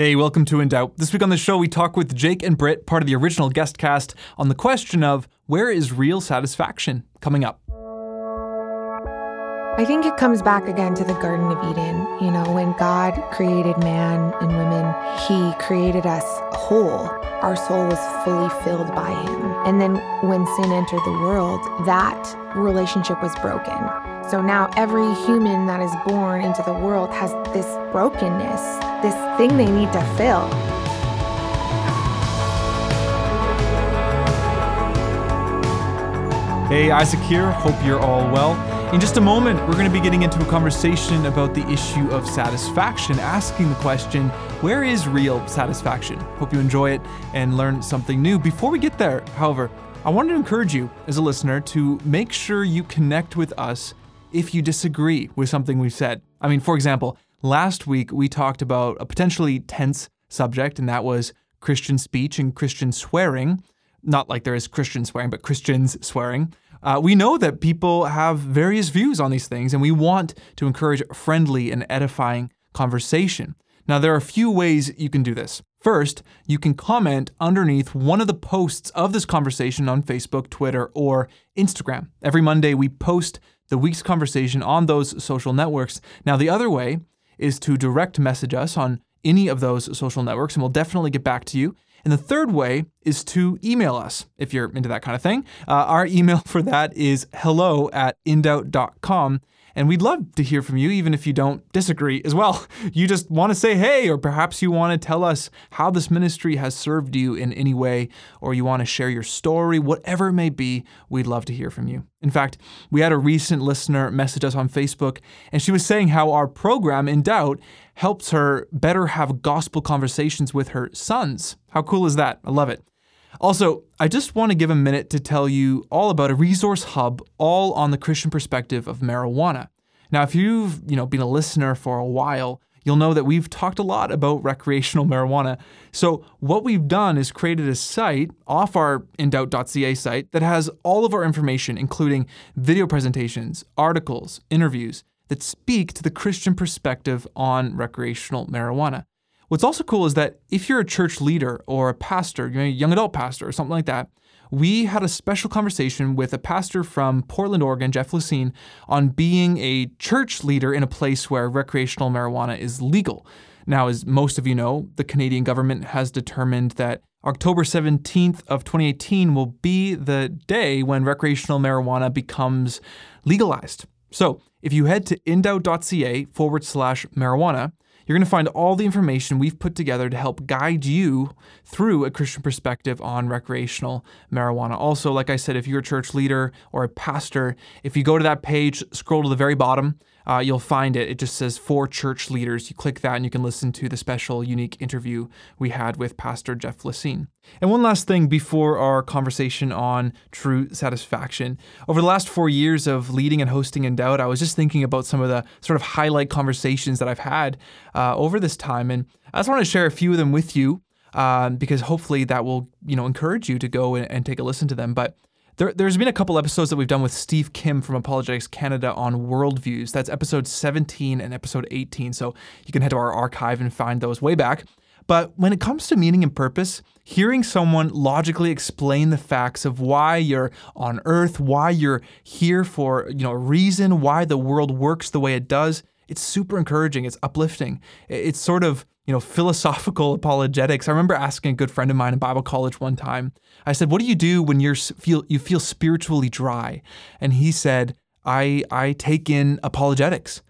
Hey, welcome to In Doubt. This week on the show, we talk with Jake and Britt, part of the original guest cast, on the question of where is real satisfaction coming up. I think it comes back again to the Garden of Eden. You know, when God created man and women, He created us whole. Our soul was fully filled by Him. And then when sin entered the world, that relationship was broken. So now every human that is born into the world has this brokenness, this thing they need to fill. Hey, Isaac here. Hope you're all well. In just a moment, we're going to be getting into a conversation about the issue of satisfaction, asking the question, where is real satisfaction? Hope you enjoy it and learn something new. Before we get there, however, I wanted to encourage you as a listener to make sure you connect with us if you disagree with something we've said. I mean, for example, last week we talked about a potentially tense subject, and that was Christian speech and Christian swearing. Not like there is Christian swearing, but Christians swearing. Uh, we know that people have various views on these things, and we want to encourage friendly and edifying conversation. Now, there are a few ways you can do this. First, you can comment underneath one of the posts of this conversation on Facebook, Twitter, or Instagram. Every Monday, we post the week's conversation on those social networks. Now, the other way is to direct message us on any of those social networks, and we'll definitely get back to you. And the third way is to email us if you're into that kind of thing. Uh, our email for that is hello at indoubt.com. And we'd love to hear from you, even if you don't disagree as well. You just want to say hey, or perhaps you want to tell us how this ministry has served you in any way, or you want to share your story, whatever it may be, we'd love to hear from you. In fact, we had a recent listener message us on Facebook, and she was saying how our program, In Doubt, helps her better have gospel conversations with her sons. How cool is that? I love it. Also, I just want to give a minute to tell you all about a resource hub all on the Christian perspective of marijuana. Now, if you've, you know, been a listener for a while, you'll know that we've talked a lot about recreational marijuana. So, what we've done is created a site off our indoubt.ca site that has all of our information, including video presentations, articles, interviews that speak to the Christian perspective on recreational marijuana. What's also cool is that if you're a church leader or a pastor, you know, a young adult pastor or something like that, we had a special conversation with a pastor from Portland, Oregon, Jeff Lacine, on being a church leader in a place where recreational marijuana is legal. Now, as most of you know, the Canadian government has determined that October 17th of 2018 will be the day when recreational marijuana becomes legalized. So, if you head to indoubt.ca forward slash marijuana, you're going to find all the information we've put together to help guide you through a Christian perspective on recreational marijuana. Also, like I said, if you're a church leader or a pastor, if you go to that page, scroll to the very bottom, uh, you'll find it. It just says for church leaders. You click that and you can listen to the special, unique interview we had with Pastor Jeff Lacine. And one last thing before our conversation on true satisfaction. Over the last four years of leading and hosting In Doubt, I was just thinking about some of the sort of highlight conversations that I've had uh, over this time. And I just want to share a few of them with you. Uh, because hopefully that will, you know, encourage you to go and, and take a listen to them. But there, has been a couple episodes that we've done with Steve Kim from Apologetics Canada on worldviews. That's episode 17 and episode 18. So you can head to our archive and find those way back. But when it comes to meaning and purpose, hearing someone logically explain the facts of why you're on earth, why you're here for, you know, a reason, why the world works the way it does, it's super encouraging. It's uplifting. It's sort of you know, philosophical apologetics. I remember asking a good friend of mine in Bible college one time. I said, "What do you do when you're feel you feel spiritually dry?" And he said, "I I take in apologetics."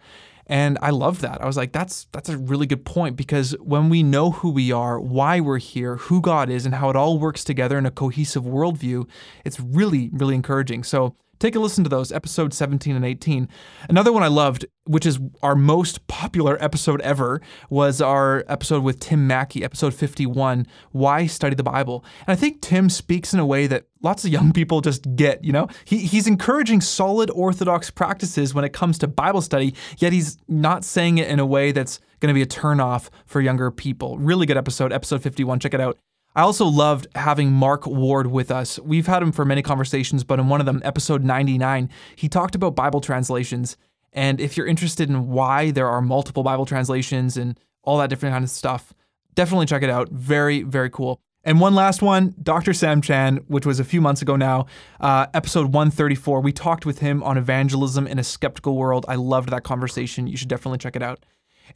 And I love that. I was like, that's that's a really good point because when we know who we are, why we're here, who God is, and how it all works together in a cohesive worldview, it's really, really encouraging. So Take a listen to those, episodes 17 and 18. Another one I loved, which is our most popular episode ever, was our episode with Tim Mackie, episode 51, Why Study the Bible. And I think Tim speaks in a way that lots of young people just get, you know? He, he's encouraging solid orthodox practices when it comes to Bible study, yet he's not saying it in a way that's going to be a turnoff for younger people. Really good episode, episode 51. Check it out. I also loved having Mark Ward with us. We've had him for many conversations, but in one of them, episode 99, he talked about Bible translations. And if you're interested in why there are multiple Bible translations and all that different kind of stuff, Definitely check it out. Very, very cool. And one last one, Dr. Sam Chan, which was a few months ago now, uh, episode 134. We talked with him on evangelism in a skeptical world. I loved that conversation. You should definitely check it out.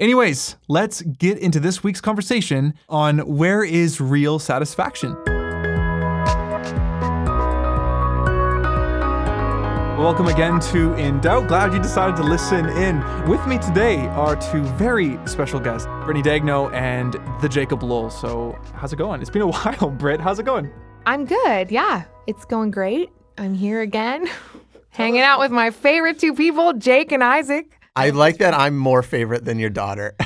Anyways, let's get into this week's conversation on where is real satisfaction. Welcome again to In Doubt. Glad you decided to listen in. With me today are two very special guests, Brittney Dagno and the Jacob Lowell. So, how's it going? It's been a while, Britt. How's it going? I'm good. Yeah, it's going great. I'm here again, hanging out with my favorite two people, Jake and Isaac. I like that I'm more favorite than your daughter.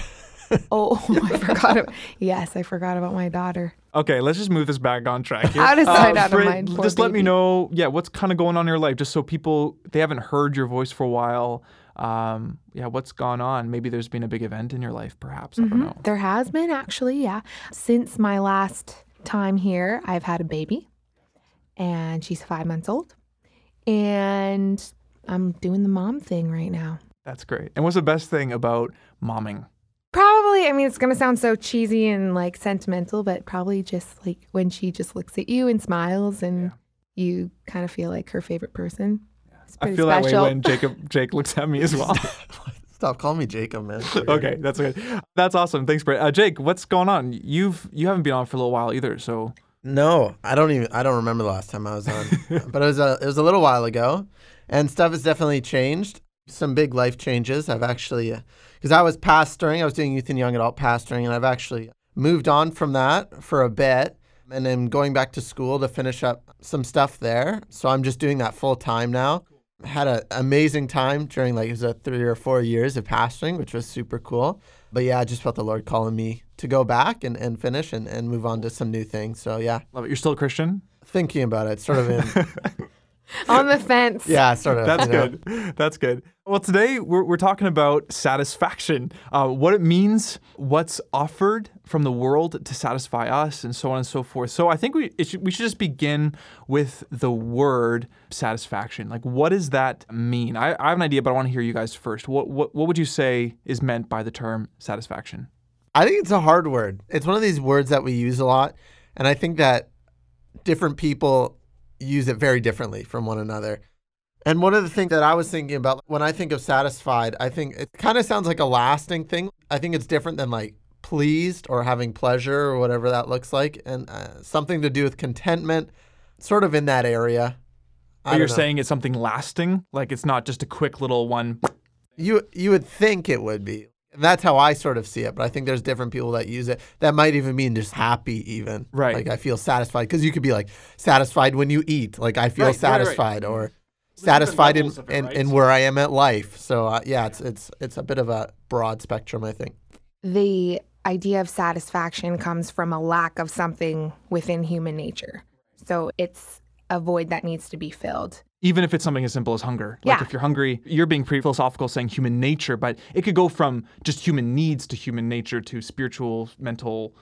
Oh, I forgot. About, yes, I forgot about my daughter. Okay, let's just move this back on track. Here. Out of sight, out of mind, poor Just let me know, yeah, what's kind of going on in your life, just so people they haven't heard your voice for a while. Um, yeah, what's gone on? Maybe there's been a big event in your life, perhaps. I don't know. There has been actually, yeah. Since my last time here, I've had a baby, and she's five months old, and I'm doing the mom thing right now. That's great. And what's the best thing about momming? Probably, I mean, it's gonna sound so cheesy and like sentimental, but probably just like when she just looks at you and smiles, and you kind of feel like her favorite person. It's I feel special. that way when Jacob Jake looks at me as well. Stop calling me Jacob, man. okay, that's good. That's awesome. Thanks, Britt. Uh, Jake, what's going on? You've you haven't been on for a little while either, so No, I don't even. I don't remember the last time I was on, but it was a it was a little while ago, and stuff has definitely changed. Some big life changes. I've actually, uh, because I was pastoring, I was doing youth and young adult pastoring, and I've actually moved on from that for a bit, and then going back to school to finish up some stuff there. So I'm just doing that full time now. Had an amazing time during like it was a three or four years of pastoring, which was super cool. But yeah, I just felt the Lord calling me to go back and, and finish and, and move on to some new things. So yeah, love it. You're still a Christian. thinking about it, sort of in on the fence. yeah, sort of. That's you know. good. That's good. Well, today we're, we're talking about satisfaction, uh, what it means, what's offered from the world to satisfy us, and so on and so forth. So I think we it should, we should just begin with the word satisfaction. Like, what does that mean? I, I have an idea, but I want to hear you guys first. What, what what would you say is meant by the term satisfaction? I think it's a hard word. It's one of these words that we use a lot, and I think that different people use it very differently from one another. And one of the things that I was thinking about when I think of satisfied, I think it kind of sounds like a lasting thing. I think it's different than like pleased or having pleasure or whatever that looks like, and uh, something to do with contentment, sort of in that area. You're know. saying it's something lasting, like it's not just a quick little one. You you would think it would be. And that's how I sort of see it. But I think there's different people that use it. That might even mean just happy, even. Right. Like I feel satisfied because you could be like satisfied when you eat. Like I feel Right, right, right. satisfied, or different satisfied in, levels of it, in, right? in where I am at life. So uh, yeah, it's it's it's a bit of a broad spectrum, I think. The idea of satisfaction comes from a lack of something within human nature. So it's a void that needs to be filled. even if it's something as simple as hunger. Like Yeah. if you're hungry, you're being pretty philosophical saying human nature, but it could go from just human needs to human nature to spiritual, mental.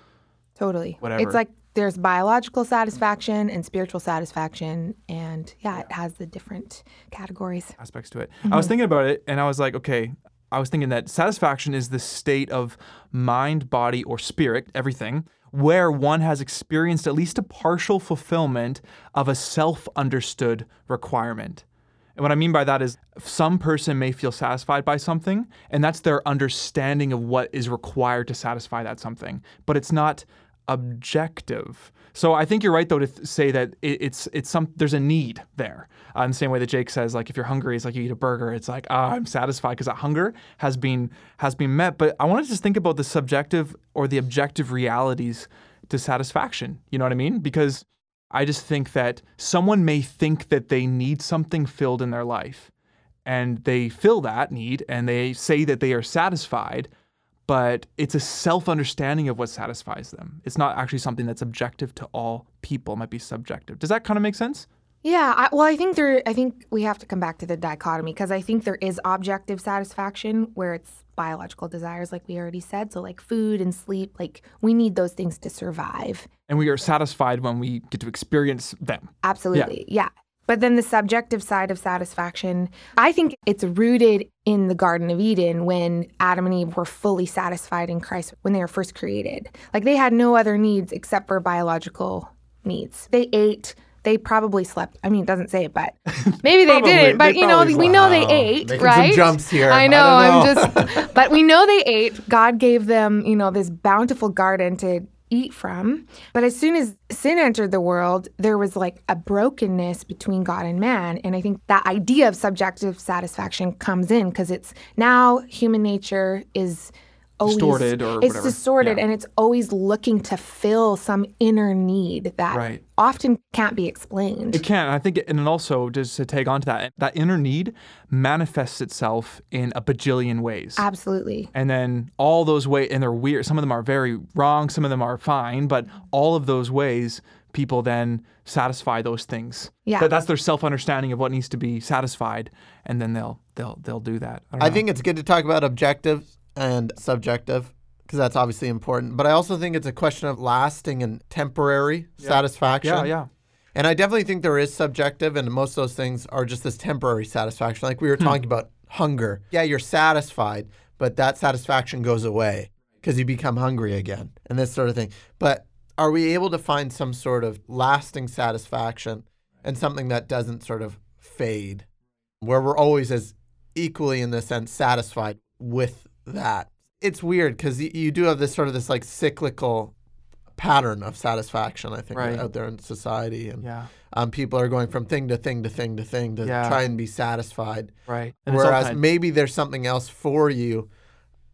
Totally. Whatever. It's like there's biological satisfaction and spiritual satisfaction. And yeah, it has the different categories. aspects to it. I was mm-hmm. thinking about it and I was like, okay, I was thinking that satisfaction is the state of mind, body, or spirit, everything, where one has experienced at least a partial fulfillment of a self understood requirement. And what I mean by that is some person may feel satisfied by something, and that's their understanding of what is required to satisfy that something, but it's not objective. So I think you're right though to th- say that it, it's it's some there's a need there. Uh, in the same way that Jake says, like if you're hungry, it's like you eat a burger. It's like ah, I'm satisfied because that hunger has been has been met. But I want to just think about the subjective or the objective realities to satisfaction. You know what I mean? Because I just think that someone may think that they need something filled in their life, and they fill that need, and they say that they are satisfied but it's a self understanding of what satisfies them. It's not actually something that's objective to all people, it might be subjective. Does that kind of make sense? Yeah, I, well, I think there. I think we have to come back to the dichotomy because I think there is objective satisfaction where it's biological desires, like we already said. So, like food and sleep, like we need those things to survive. And we are satisfied when we get to experience them. Absolutely, yeah. But then the subjective side of satisfaction, I think it's rooted in the Garden of Eden when Adam and Eve were fully satisfied in Christ when they were first created. Like they had no other needs except for biological needs. They ate, they probably slept. I mean, it doesn't say it, but maybe they didn't. But They you know, probably we know they ate, Making some right? jumps here. I I know. I'm just, but we know they ate. God gave them, you know, this bountiful garden to eat from. But as soon as sin entered the world, there was like a brokenness between God and man. And I think that idea of subjective satisfaction comes in because it's now human nature is always Distorted or it's whatever. distorted Yeah. and it's always looking to fill some inner need that Right. often can't be explained. It can't. I think, and then also just to take on to that, that inner need manifests itself in a bajillion ways. Absolutely. And then all those ways, and they're weird. Some of them are very wrong. Some of them are fine. But all of those ways, people then satisfy those things. Yeah. That, that's their self understanding of what needs to be satisfied, and then they'll they'll they'll do that. I, I think it's good to talk about objective and subjective because that's obviously important. But I also think it's a question of lasting and temporary satisfaction. Yeah, yeah. And I definitely think there is subjective, and most of those things are just this temporary satisfaction. Like we Hmm. were talking about hunger. Yeah, you're satisfied, but that satisfaction goes away because you become hungry again and this sort of thing. But are we able to find some sort of lasting satisfaction and something that doesn't sort of fade, where we're always as equally, in this sense, satisfied with that? It's weird because you, you do have this sort of this like cyclical pattern of satisfaction, I think, Right. out there in society. And Yeah, um, people are going from thing to thing to thing to thing to Yeah. try and be satisfied. right. And it's all Whereas kind- maybe there's something else for you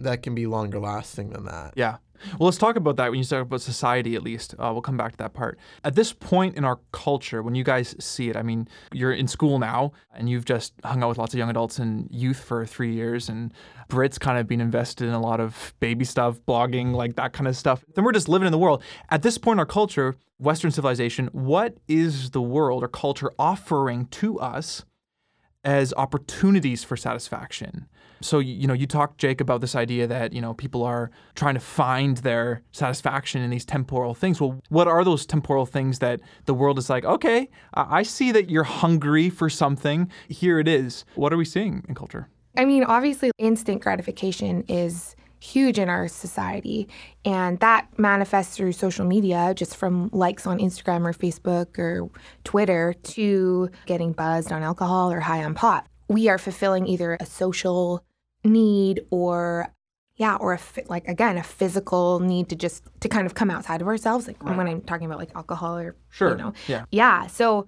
that can be longer lasting than that. Yeah. Well, let's talk about that when you talk about society, at least. Uh, we'll come back to that part. At this point in our culture, when you guys see it, I mean, you're in school now and you've just hung out with lots of young adults and youth for three years, and Brit's kind of been invested in a lot of baby stuff, blogging, like that kind of stuff. Then we're just living in the world. At this point in our culture, Western civilization, what is the world or culture offering to us as opportunities for satisfaction. So you know, you talked Jake about this idea that, you know, people are trying to find their satisfaction in these temporal things. Well, what are those temporal things that the world is like, okay, I see that you're hungry for something. Here it is. What are we seeing in culture? I mean, obviously, instant gratification is huge in our society, and that manifests through social media, just from likes on Instagram or Facebook or Twitter to getting buzzed on alcohol or high on pot. We are fulfilling either a social need or yeah or a like again a physical need to just to kind of come outside of ourselves like when i'm talking about like alcohol or Sure. you know Yeah. yeah so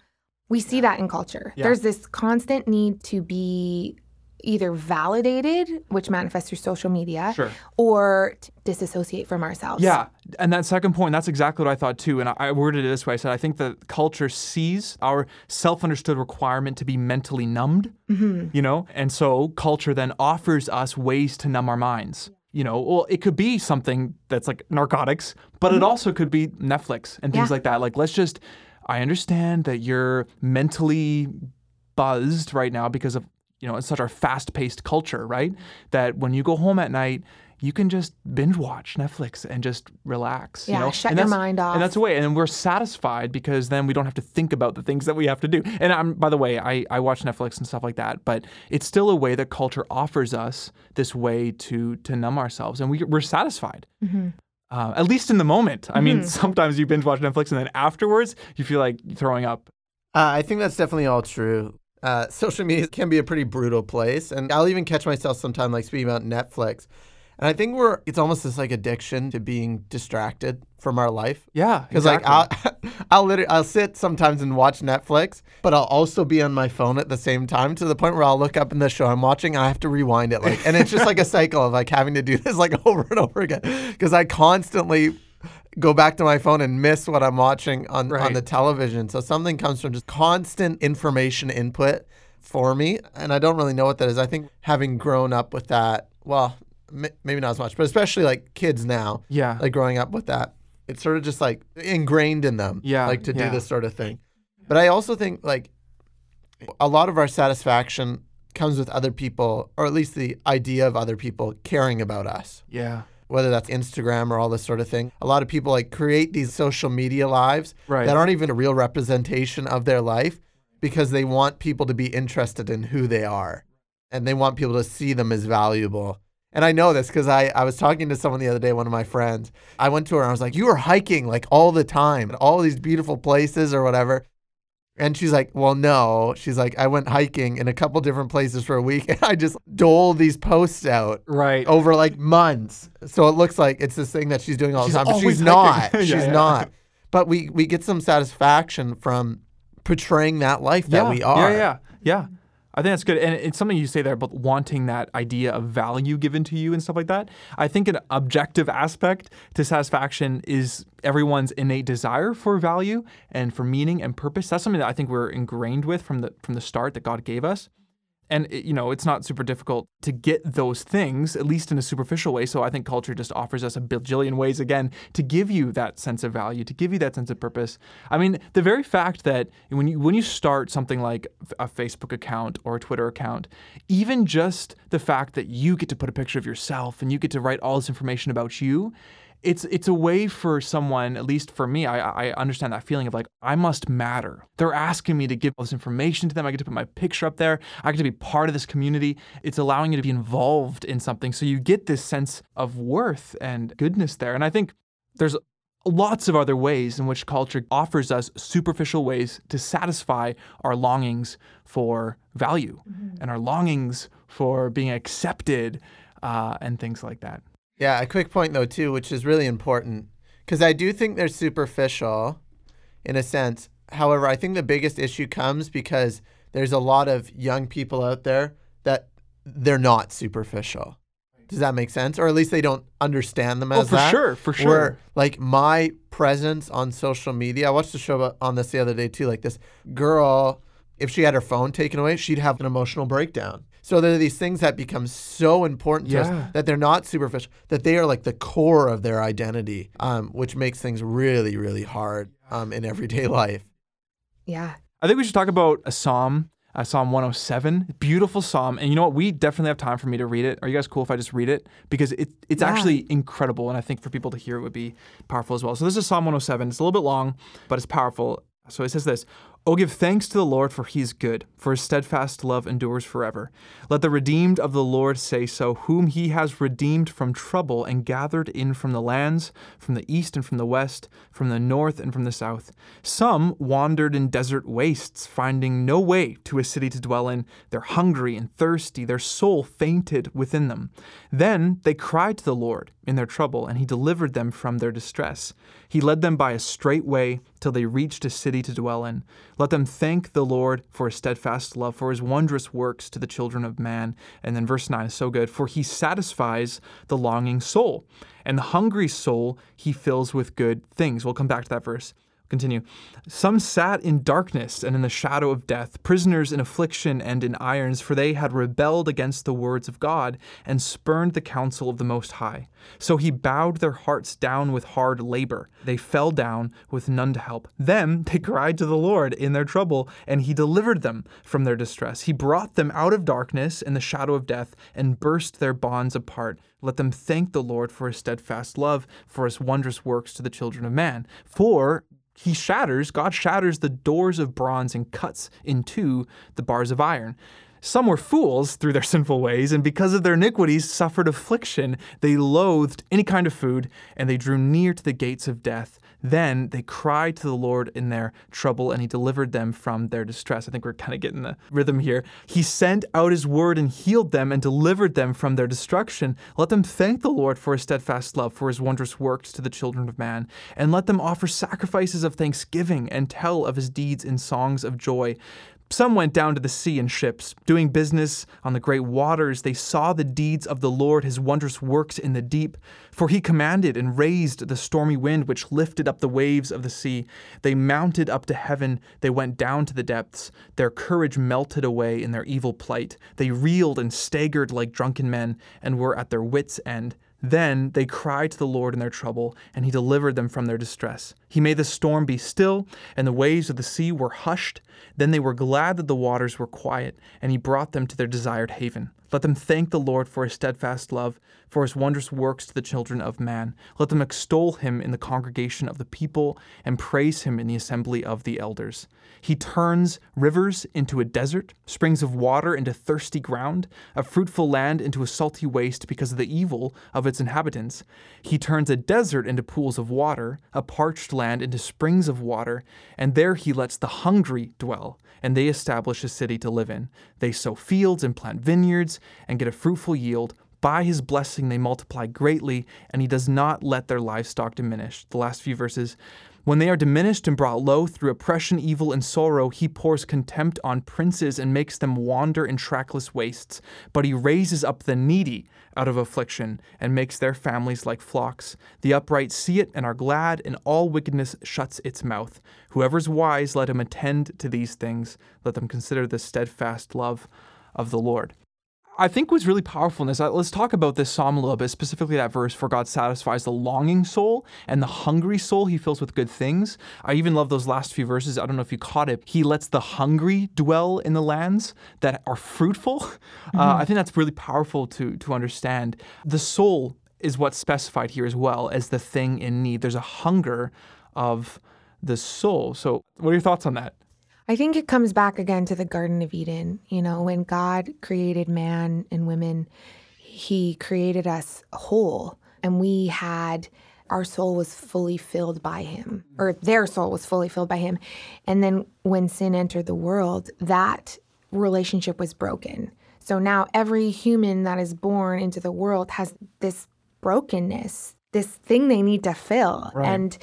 we see that in culture Yeah. there's this constant need to be either validated which manifests through social media Sure. or disassociate from ourselves Yeah, and that second point, that's exactly what I thought too. And I, I worded it this way: I said I think that culture sees our self-understood requirement to be mentally numbed. Mm-hmm. You know, and so culture then offers us ways to numb our minds. You know, well, it could be something that's like narcotics, but it mm-hmm. also could be Netflix and things Yeah. like that. Like, let's just. I understand that you're mentally buzzed right now because of you know it's such a fast-paced culture, right? That when you go home at night, you can just binge watch Netflix and just relax. Yeah, you know? shut and your mind off. And that's a way, and we're satisfied because then we don't have to think about the things that we have to do. And I'm, by the way, I, I watch Netflix and stuff like that, but it's still a way that culture offers us this way to to numb ourselves, and we, we're satisfied. Mm-hmm. Uh, at least in the moment. I mean, sometimes you binge watch Netflix and then afterwards you feel like throwing up. Uh, I think that's definitely all true. Uh, social media can be a pretty brutal place, and I'll even catch myself sometimes like speaking about Netflix, and I think we're it's almost this like addiction to being distracted from our life. Yeah, Because exactly. like I'll I'll literally I'll sit sometimes and watch Netflix, but I'll also be on my phone at the same time to the point where I'll look up in the show I'm watching and I have to rewind it like and it's just like a cycle of like having to do this like over and over again because I constantly go back to my phone and miss what I'm watching on on the television. So something comes from just constant information input for me and I don't really know what that is. I think having grown up with that, well, m- maybe not as much, but especially like kids now yeah. like growing up with that. It's sort of just like ingrained in them, Yeah, like to yeah. do this sort of thing. But I also think like a lot of our satisfaction comes with other people, or at least the idea of other people caring about us. yeah. Whether that's Instagram or all this sort of thing. A lot of people like create these social media lives Right. that aren't even a real representation of their life because they want people to be interested in who they are and they want people to see them as valuable. And I know this because I, I was talking to someone the other day, one of my friends. I went to her and I was like, You were hiking like all the time, at all these beautiful places or whatever. And she's like, Well, no. She's like, I went hiking in a couple different places for a week and I just dole these posts out Right. over like months. So it looks like it's this thing that she's doing all She's the time, but she's not. Yeah, she's yeah. not. But we we get some satisfaction from portraying that life that yeah. we are. Yeah, yeah, yeah. I think that's good. And it's something you say there about wanting that idea of value given to you and stuff like that. I think an objective aspect to satisfaction is everyone's innate desire for value and for meaning and purpose. That's something that I think we're ingrained with from the from the start that God gave us. And it, you know, it's not super difficult to get those things, at least in a superficial way. So I think culture just offers us a bajillion ways again to give you that sense of value, to give you that sense of purpose. I mean, the very fact that when you when you start something like a Facebook account or a Twitter account, even just the fact that you get to put a picture of yourself and you get to write all this information about you, it's it's a way for someone, at least for me, I, I understand that feeling of like I must matter. They're asking me to give all this information to them. I get to put my picture up there. I get to be part of this community. It's allowing you to be involved in something, so you get this sense of worth and goodness there. And I think there's lots of other ways in which culture offers us superficial ways to satisfy our longings for value and our longings for being accepted uh, and things like that. Yeah, a quick point though too, which is really important because I do think they're superficial in a sense. However, I think the biggest issue comes because there's a lot of young people out there that they're not superficial. Does that make sense? Or at least they don't understand them oh, as Oh, for that. sure, for sure. Where, like my presence on social media, I watched a show about- on this the other day too. Like this girl, if she had her phone taken away, she'd have an emotional breakdown. So there are these things that become so important to Yeah. us that they're not superficial, that they are like the core of their identity, um, which makes things really, really hard um, in everyday life. Yeah. I think we should talk about a psalm, uh, Psalm 107. Beautiful psalm. And you know what? We definitely have time for me to read it. Are you guys cool if I just read it? Because it, it's Yeah. actually incredible. And I think for people to hear it would be powerful as well. So this is Psalm 107. It's a little bit long, but it's powerful. So it says this Oh, give thanks to the Lord, for he is good, for his steadfast love endures forever. Let the redeemed of the Lord say so, whom he has redeemed from trouble and gathered in from the lands, from the east and from the west, from the north and from the south. Some wandered in desert wastes, finding no way to a city to dwell in. They're hungry and thirsty, their soul fainted within them. Then they cried to the Lord in their trouble, and he delivered them from their distress. He led them by a straight way till they reached a city to dwell in. Let them thank the Lord for his steadfast love, for his wondrous works to the children of man. And then verse 9 is so good. For he satisfies the longing soul, and the hungry soul he fills with good things. We'll come back to that verse. Continue. Some sat in darkness and in the shadow of death, prisoners in affliction and in irons, for they had rebelled against the words of God and spurned the counsel of the Most High. So he bowed their hearts down with hard labor. They fell down with none to help. Then they cried to the Lord in their trouble, and he delivered them from their distress. He brought them out of darkness and the shadow of death and burst their bonds apart. Let them thank the Lord for his steadfast love, for his wondrous works to the children of man. For he shatters, God shatters the doors of bronze and cuts in two the bars of iron. Some were fools through their sinful ways, and because of their iniquities suffered affliction. They loathed any kind of food, and they drew near to the gates of death. Then they cried to the Lord in their trouble, and he delivered them from their distress. I think we're kind of getting the rhythm here. He sent out his word and healed them and delivered them from their destruction. Let them thank the Lord for his steadfast love, for his wondrous works to the children of man, and let them offer sacrifices of thanksgiving and tell of his deeds in songs of joy. Some went down to the sea in ships, doing business on the great waters. They saw the deeds of the Lord, his wondrous works in the deep. For he commanded and raised the stormy wind, which lifted up the waves of the sea. They mounted up to heaven, they went down to the depths. Their courage melted away in their evil plight. They reeled and staggered like drunken men, and were at their wits' end. Then they cried to the Lord in their trouble, and he delivered them from their distress. He made the storm be still, and the waves of the sea were hushed. Then they were glad that the waters were quiet, and he brought them to their desired haven. Let them thank the Lord for his steadfast love, for his wondrous works to the children of man. Let them extol him in the congregation of the people and praise him in the assembly of the elders. He turns rivers into a desert, springs of water into thirsty ground, a fruitful land into a salty waste because of the evil of its inhabitants. He turns a desert into pools of water, a parched land into springs of water, and there he lets the hungry dwell, and they establish a city to live in. They sow fields and plant vineyards and get a fruitful yield. By his blessing, they multiply greatly, and he does not let their livestock diminish. The last few verses. When they are diminished and brought low through oppression, evil, and sorrow, he pours contempt on princes and makes them wander in trackless wastes. But he raises up the needy out of affliction and makes their families like flocks. The upright see it and are glad, and all wickedness shuts its mouth. Whoever is wise, let him attend to these things. Let them consider the steadfast love of the Lord. I think was really powerful in this. Uh, let's talk about this psalm a little bit, specifically that verse, for God satisfies the longing soul and the hungry soul he fills with good things. I even love those last few verses. I don't know if you caught it. He lets the hungry dwell in the lands that are fruitful. Mm-hmm. Uh, I think that's really powerful to, to understand. The soul is what's specified here as well as the thing in need. There's a hunger of the soul. So, what are your thoughts on that? I think it comes back again to the Garden of Eden. You know, when God created man and women, he created us whole, and we had our soul was fully filled by him, or their soul was fully filled by him. And then when sin entered the world, that relationship was broken. So now every human that is born into the world has this brokenness this thing they need to fill. Right. And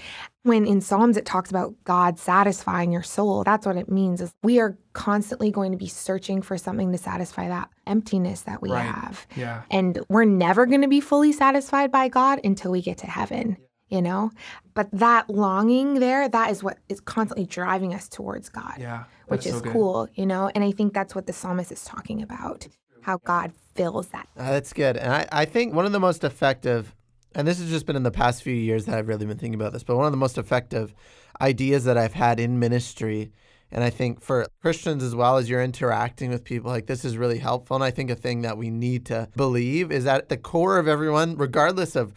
when in Psalms it talks about God satisfying your soul, that's what it means is we are constantly going to be searching for something to satisfy that emptiness that we right. have. Yeah. And we're never going to be fully satisfied by God until we get to heaven. You know, but that longing there, that is what is constantly driving us towards God. Yeah. Which is so cool, you know? And I think that's what the psalmist is talking about, how God fills that. Uh, that's good. And I, I think one of the most effective and this has just been in the past few years that I've really been thinking about this, but one of the most effective ideas that I've had in ministry, and I think for Christians as well as you're interacting with people, like this is really helpful. And I think a thing that we need to believe is that at the core of everyone, regardless of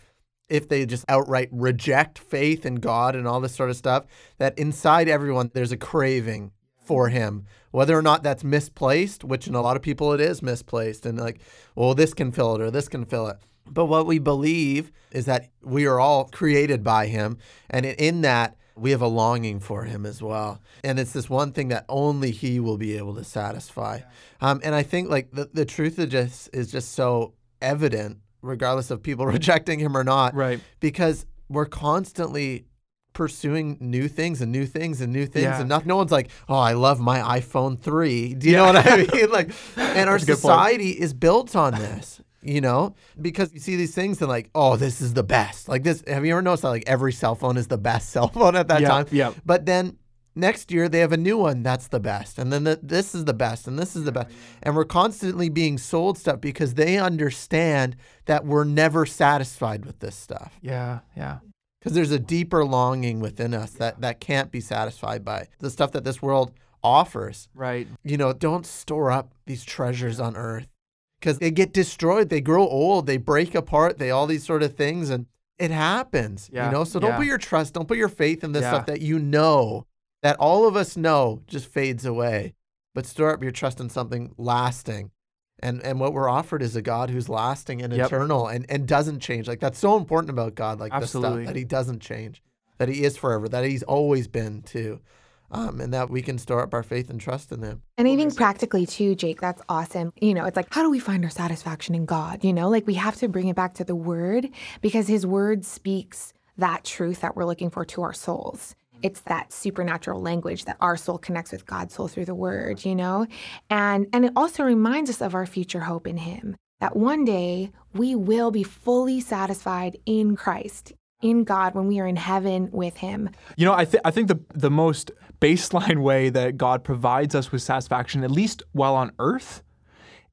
if they just outright reject faith in God and all this sort of stuff, that inside everyone there's a craving for him whether or not that's misplaced which in a lot of people it is misplaced and like well this can fill it or this can fill it but what we believe is that we are all created by him. And in that, we have a longing for him as well. And it's this one thing that only he will be able to satisfy. Um, and I think like the, the truth of just is just so evident, regardless of people rejecting him or not. Right. Because we're constantly pursuing new things and new things and new things Yeah. and no one's like oh i love my iphone 3 do you know what i mean like and our good point. society is built on this you know because you see these things and like oh this is the best like this have you ever noticed that like every cell phone is the best cell phone at that Yeah, time yeah. but then next year they have a new one that's the best and then the, this is the best and this is the best and we're constantly being sold stuff because they understand that we're never satisfied with this stuff Yeah, yeah. because there's a deeper longing within us that that can't be satisfied by the stuff that this world offers Right. you know don't store up these treasures on earth because they get destroyed they grow old they break apart they all these sort of things and it happens Yeah, you know so don't yeah. put your trust don't put your faith in this Yeah. stuff that you know that all of us know just fades away but store up your trust in something lasting and and what we're offered is a God who's lasting and Yep. eternal and and doesn't change. Like that's so important about God. Like the Absolutely. stuff that He doesn't change, that He is forever, that He's always been too, um, and that we can store up our faith and trust in Him. And I think practically too, Jake, that's awesome. You know, it's like, how do we find our satisfaction in God? You know, like we have to bring it back to the word because his word speaks that truth that we're looking for to our souls. It's that supernatural language that our soul connects with God's soul through the word, you know? And and it also reminds us of our future hope in him. That one day we will be fully satisfied in Christ, in God when we are in heaven with him. You know, I, th- I think the the most baseline way that God provides us with satisfaction, at least while on earth,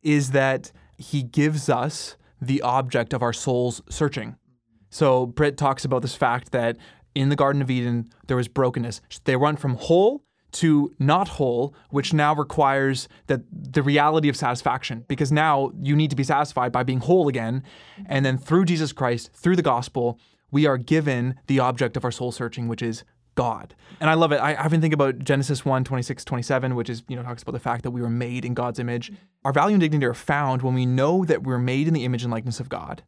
is that He gives us the object of our soul's searching. So Britt talks about this fact that in the Garden of Eden there was brokenness. They went from whole to not whole, which now requires that the reality of satisfaction, because now you need to be satisfied by being whole again. And then through Jesus Christ, through the gospel, we are given the object of our soul searching, which is God. And I love it. I, I've been thinking about Genesis 1, 26, 27, which is, you know, talks about the fact that we were made in God's image. Our value and dignity are found when we know that we're made in the image and likeness of God,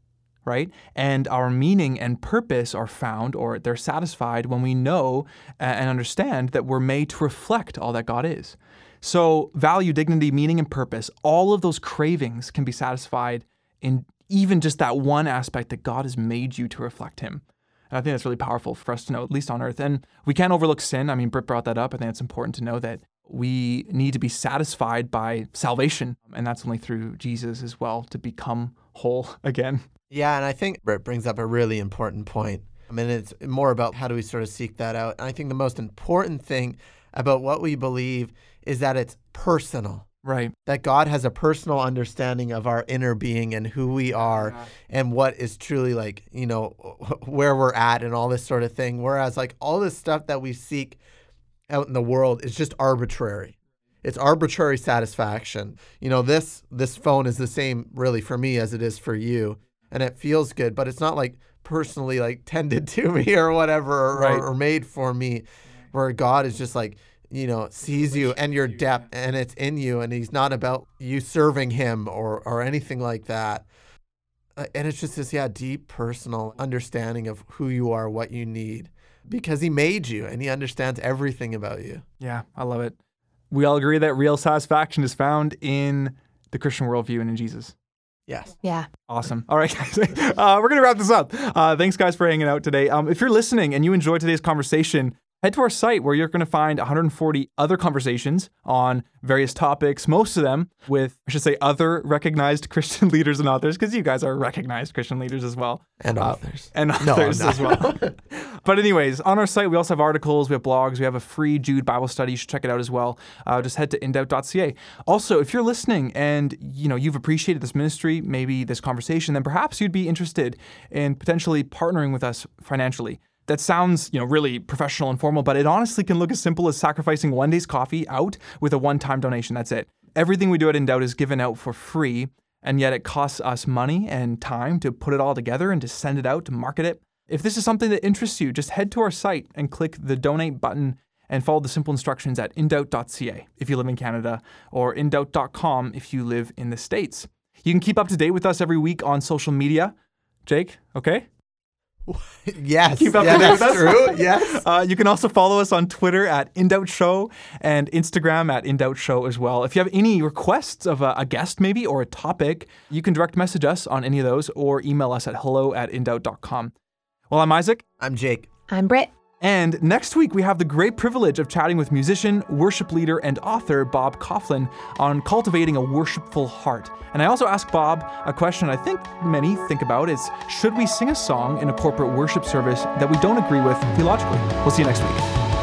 right? And our meaning and purpose are found or they're satisfied when we know and understand that we're made to reflect all that God is. So, value, dignity, meaning, and purpose, all of those cravings can be satisfied in even just that one aspect that God has made you to reflect Him. And I think that's really powerful for us to know, at least on earth. And we can't overlook sin. I mean, Britt brought that up. I think it's important to know that we need to be satisfied by salvation. And that's only through Jesus as well to become whole again. Yeah, and I think Britt brings up a really important point. I mean, it's more about how do we sort of seek that out. And I think the most important thing about what we believe is that it's personal. Right. That God has a personal understanding of our inner being and who we are Yeah. and what is truly like, you know, where we're at and all this sort of thing. Whereas, like, all this stuff that we seek out in the world is just arbitrary. It's arbitrary satisfaction. You know, this this phone is the same really for me as it is for you, and it feels good, but it's not like personally like tended to me or whatever or, Right. or made for me. Where God is just like, you know, sees you and your depth and it's in you and he's not about you serving him or or anything like that. Uh, And it's just this yeah, deep personal understanding of who you are, what you need because he made you and he understands everything about you. Yeah, I love it. We all agree that real satisfaction is found in the Christian worldview and in Jesus. Yes. Yeah. Awesome. All right, guys. Uh, we're going to wrap this up. Uh, thanks, guys, for hanging out today. Um, if you're listening and you enjoyed today's conversation, head to our site where you're going to find 140 other conversations on various topics, most of them with, I should say, other recognized Christian leaders and authors, because you guys are recognized Christian leaders as well. And Uh, authors. and No, others not. as well. but anyways, on our site we also have articles, we have blogs, we have a free Jude Bible study. You should check it out as well. Uh, just head to indoubt.ca. Also, if you're listening and you know you've appreciated this ministry, maybe this conversation, then perhaps you'd be interested in potentially partnering with us financially. That sounds, you know, really professional and formal, but it honestly can look as simple as sacrificing one day's coffee out with a one-time donation. That's it. Everything we do at Indoubt is given out for free and yet it costs us money and time to put it all together and to send it out to market it. If this is something that interests you, just head to our site and click the donate button and follow the simple instructions at indoubt.ca if you live in Canada or indoubt.com if you live in the States. You can keep up to date with us every week on social media. Jake, okay? yes. Keep up yeah, to with that's us. true. Yes. Uh, you can also follow us on Twitter at InDoubt Show and Instagram at InDoubt Show as well. If you have any requests of a, a guest, maybe, or a topic, you can direct message us on any of those or email us at hello at indoubt.com. Well, I'm Isaac, I'm Jake. I'm Britt. And next week we have the great privilege of chatting with musician, worship leader, and author Bob Kauflin on cultivating a worshipful heart. And I also ask Bob a question I think many think about is should we sing a song in a corporate worship service that we don't agree with theologically? We'll see you next week.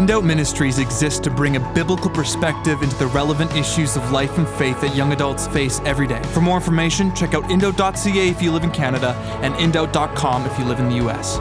Indoubt Ministries exists to bring a biblical perspective into the relevant issues of life and faith that young adults face every day. For more information, check out indoubt.ca if you live in Canada and indoubt.com if you live in the US.